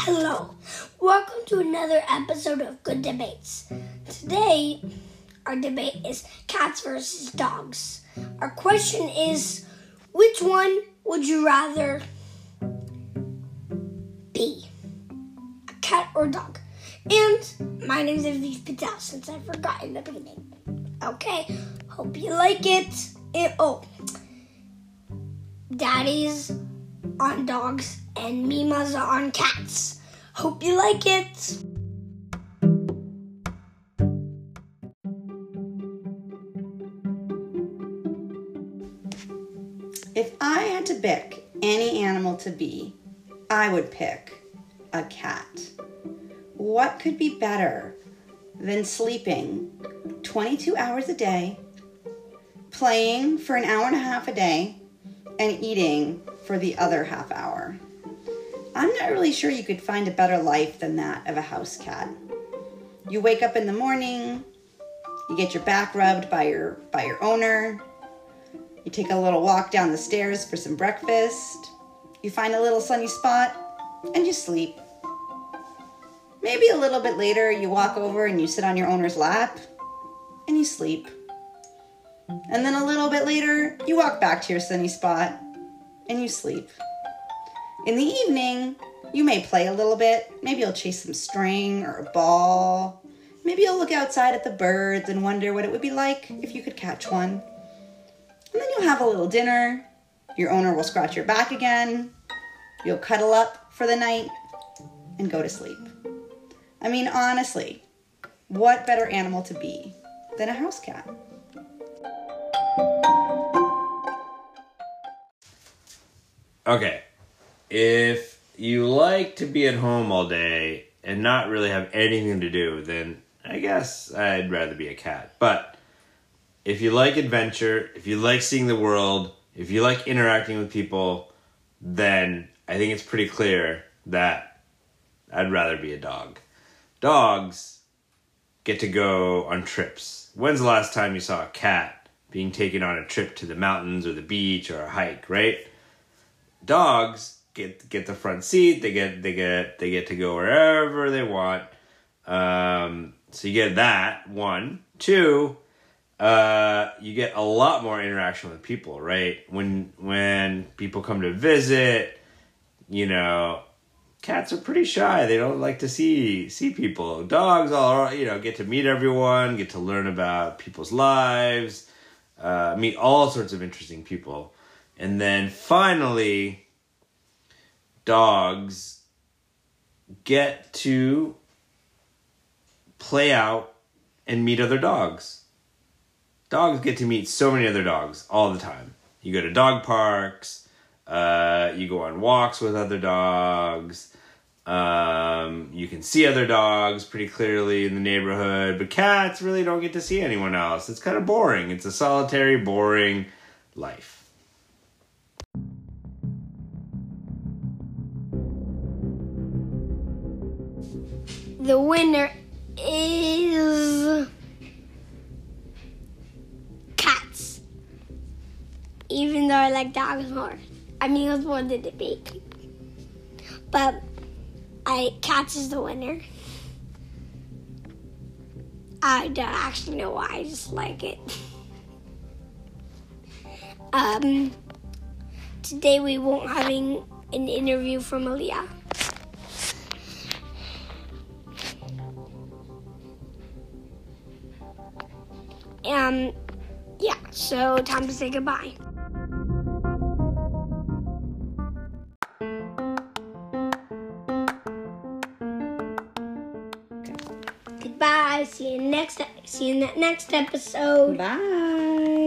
Hello, welcome to another episode of Good Debates. Today, our debate is cats versus dogs. Our question is which one would you rather be? A cat or a dog? And my name is Aviv Patel since I forgot in the beginning. Okay, hope you like it. Oh, daddy's on dogs and Mima's on cats. Hope you like it. If I had to pick any animal to be, I would pick a cat. What could be better than sleeping 22 hours a day, playing for an hour and a half a day, and eating for the other half hour? I'm not really sure you could find a better life than that of a house cat. You wake up in the morning, you get your back rubbed by your by your owner, you take a little walk down the stairs for some breakfast. You find a little sunny spot and you sleep. Maybe a little bit later, you walk over and you sit on your owner's lap and you sleep. And then a little bit later, you walk back to your sunny spot and you sleep. In the evening, you may play a little bit. Maybe you'll chase some string or a ball. Maybe you'll look outside at the birds and wonder what it would be like if you could catch one. And then you'll have a little dinner. Your owner will scratch your back again. You'll cuddle up for the night and go to sleep. I mean, honestly, what better animal to be than a house cat? Okay. If you like to be at home all day and not really have anything to do, then I guess I'd rather be a cat. But if you like adventure, if you like seeing the world, if you like interacting with people, then I think it's pretty clear that I'd rather be a dog. Dogs get to go on trips. When's the last time you saw a cat being taken on a trip to the mountains or the beach or a hike, right? Dogs get get the front seat. They get they get they get to go wherever they want. Um, so you get that one. Two, uh, you get a lot more interaction with people, right? When when people come to visit, you know, cats are pretty shy. They don't like to see see people. Dogs all you know get to meet everyone, get to learn about people's lives, uh, meet all sorts of interesting people, and then finally, dogs get to play out and meet other dogs. Dogs get to meet so many other dogs all the time. You go to dog parks, uh, you go on walks with other dogs. Um, you can see other dogs pretty clearly in the neighborhood, but cats really don't get to see anyone else. It's kind of boring. It's a solitary, boring life. The winner is cats. Even though I like dogs more. I mean, it was more the debate. But I cats is the winner. I don't actually know why. I just like it. Um, today we won't having an interview from Aaliyah. Um, yeah. So time to say goodbye. Goodbye. See you next. See you in the next episode. Bye.